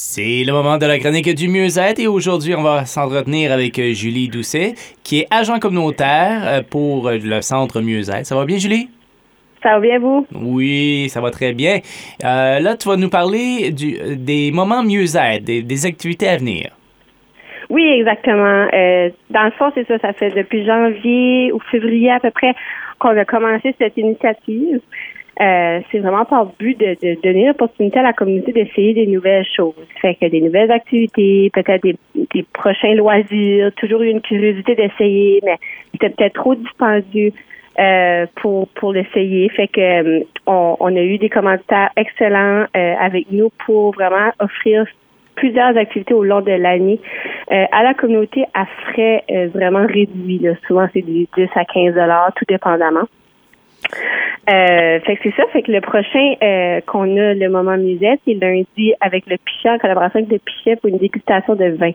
C'est le moment de la chronique du mieux-être et aujourd'hui, on va s'entretenir avec euh, Julie Doucet, qui est agent communautaire euh, pour euh, le centre mieux-être. Ça va bien, Julie? Ça va bien, vous? Oui, ça va très bien. là, tu vas nous parler du, des moments mieux-être, des, activités à venir. Oui, exactement. dans le fond, c'est ça, ça fait depuis janvier ou février à peu près qu'on a commencé cette initiative. Euh, c'est vraiment par but de, donner l'opportunité à la communauté d'essayer des nouvelles choses. Fait que des nouvelles activités, peut-être des, prochains loisirs, toujours une curiosité d'essayer, mais c'était peut-être trop dispendieux euh, pour pour l'essayer. Fait que euh, on, a eu des commentaires excellents avec nous pour vraiment offrir plusieurs activités au long de l'année à la communauté à frais vraiment réduits. Souvent, c'est du 10 à 15 dollars, tout dépendamment. Euh, fait que c'est ça, fait que le prochain euh, qu'on a le moment musette, c'est lundi avec le Pichet en collaboration avec le Pichet pour une dégustation de vin.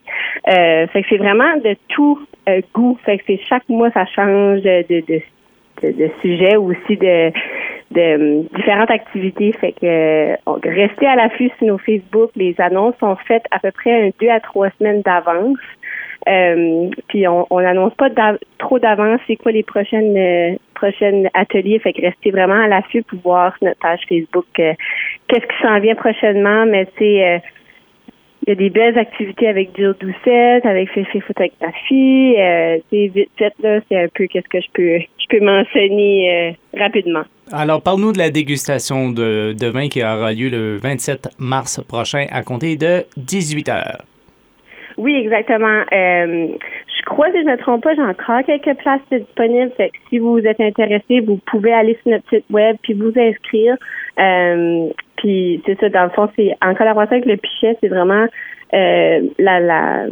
Euh, fait que c'est vraiment de tout euh, goût. Fait que c'est chaque mois ça change de, de, de, de sujet ou aussi de, de différentes activités. Fait que restez à l'affût sur nos Facebook. Les annonces sont faites à peu près un deux à trois semaines d'avance. Euh, puis on n'annonce pas trop d'avance c'est quoi les prochaines euh, prochaines ateliers. Fait que restez vraiment à l'affût pour voir sur notre page Facebook euh, qu'est-ce qui s'en vient prochainement. Mais c'est il y a des belles activités avec Jill Doucette, avec Fifi Photographie. Euh, vite fait, là, c'est un peu qu'est-ce que je peux je peux m'enseigner rapidement. Alors, parle-nous de la dégustation de, de vin qui aura lieu le 27 mars prochain à compter de 18 heures. Oui, exactement. Euh, crois, si je ne me trompe pas, j'ai encore quelques places disponibles. Fait que si vous êtes intéressé, vous pouvez aller sur notre site web puis vous inscrire. Euh, puis c'est ça, dans le fond, c'est en collaboration avec le Pichet, c'est vraiment euh, la, la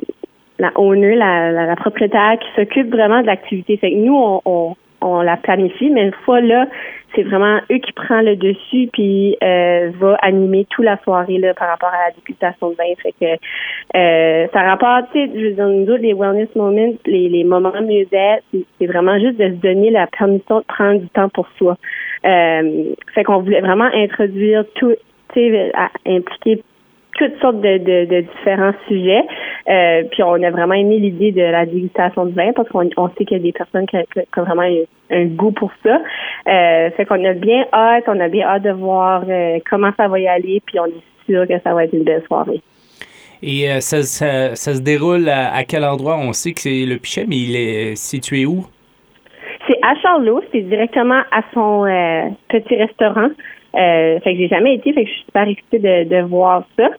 la owner, la, la, propriétaire qui s'occupe vraiment de l'activité. Fait que nous, on, on, on la planifie, mais une fois là, c'est vraiment eux qui prennent le dessus puis euh, va animer toute la soirée là par rapport à la dégustation de vin. Fait que euh, ça rapporte, tu je veux dire, nous autres, les wellness moments, les, les moments mieux c'est vraiment juste de se donner la permission de prendre du temps pour soi. Euh, fait qu'on voulait vraiment introduire tout, tu sais, impliquer toutes sortes de différents sujets. Euh, puis on a vraiment aimé l'idée de la dégustation de vin parce qu'on on sait qu'il y a des personnes qui, ont vraiment un goût pour ça. Euh, fait qu'on a bien hâte, on a bien hâte de voir euh, comment ça va y aller, puis on est sûr que ça va être une belle soirée. Et euh, ça, ça, ça, se déroule à, quel endroit? On sait que c'est le Pichet, mais il est situé où? C'est à Charlot, c'est directement à son petit restaurant. Euh, fait que j'ai jamais été, fait que je suis super excitée de, de voir ça.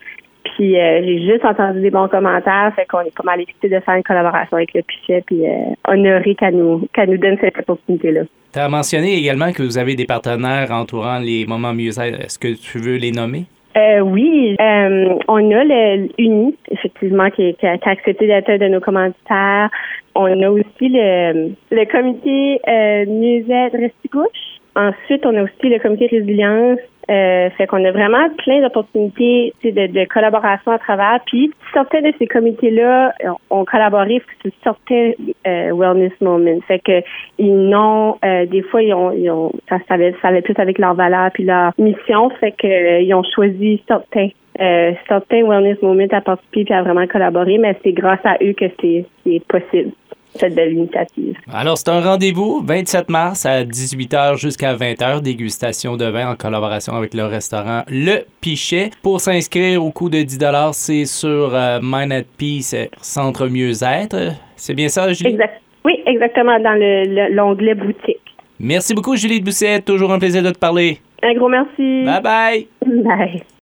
Puis euh, j'ai juste entendu des bons commentaires, fait qu'on est pas mal excité de faire une collaboration avec le Pichet, puis euh, honoré qu'elle nous, qu'elle nous donne cette opportunité-là. Tu as mentionné également que vous avez des partenaires entourant les moments mieux Est-ce que tu veux les nommer? Euh, oui, euh, on a le UNI, effectivement, qui, a, accepté d'être de nos commanditaires. On a aussi le, le comité euh, Musette Restigouche Ensuite, on a aussi le comité résilience. Euh, fait qu'on a vraiment plein d'opportunités de, de, collaboration à travers. Puis certains de ces comités-là ont collaboré sur certains euh, wellness moments. Fait que ils n'ont euh, des fois ils ont, ils ont ça, ça, allait, plus avec leur valeur puis leur mission. Fait que euh, ils ont choisi certains euh, certains wellness moments à participer puis à vraiment collaborer. Mais c'est grâce à eux que c'est possible cette belle initiative. Alors, c'est un rendez-vous 27 mars à 18h jusqu'à 20h, dégustation de vin en collaboration avec le restaurant Le Pichet. Pour s'inscrire au coût de 10 c'est sur euh, Mind at Peace, Centre Mieux-être. C'est bien ça, Julie? Exact. Oui, exactement, dans l'onglet boutique. Merci beaucoup, Julie de Bousset. Toujours un plaisir de te parler. Un gros merci. Bye bye. Bye.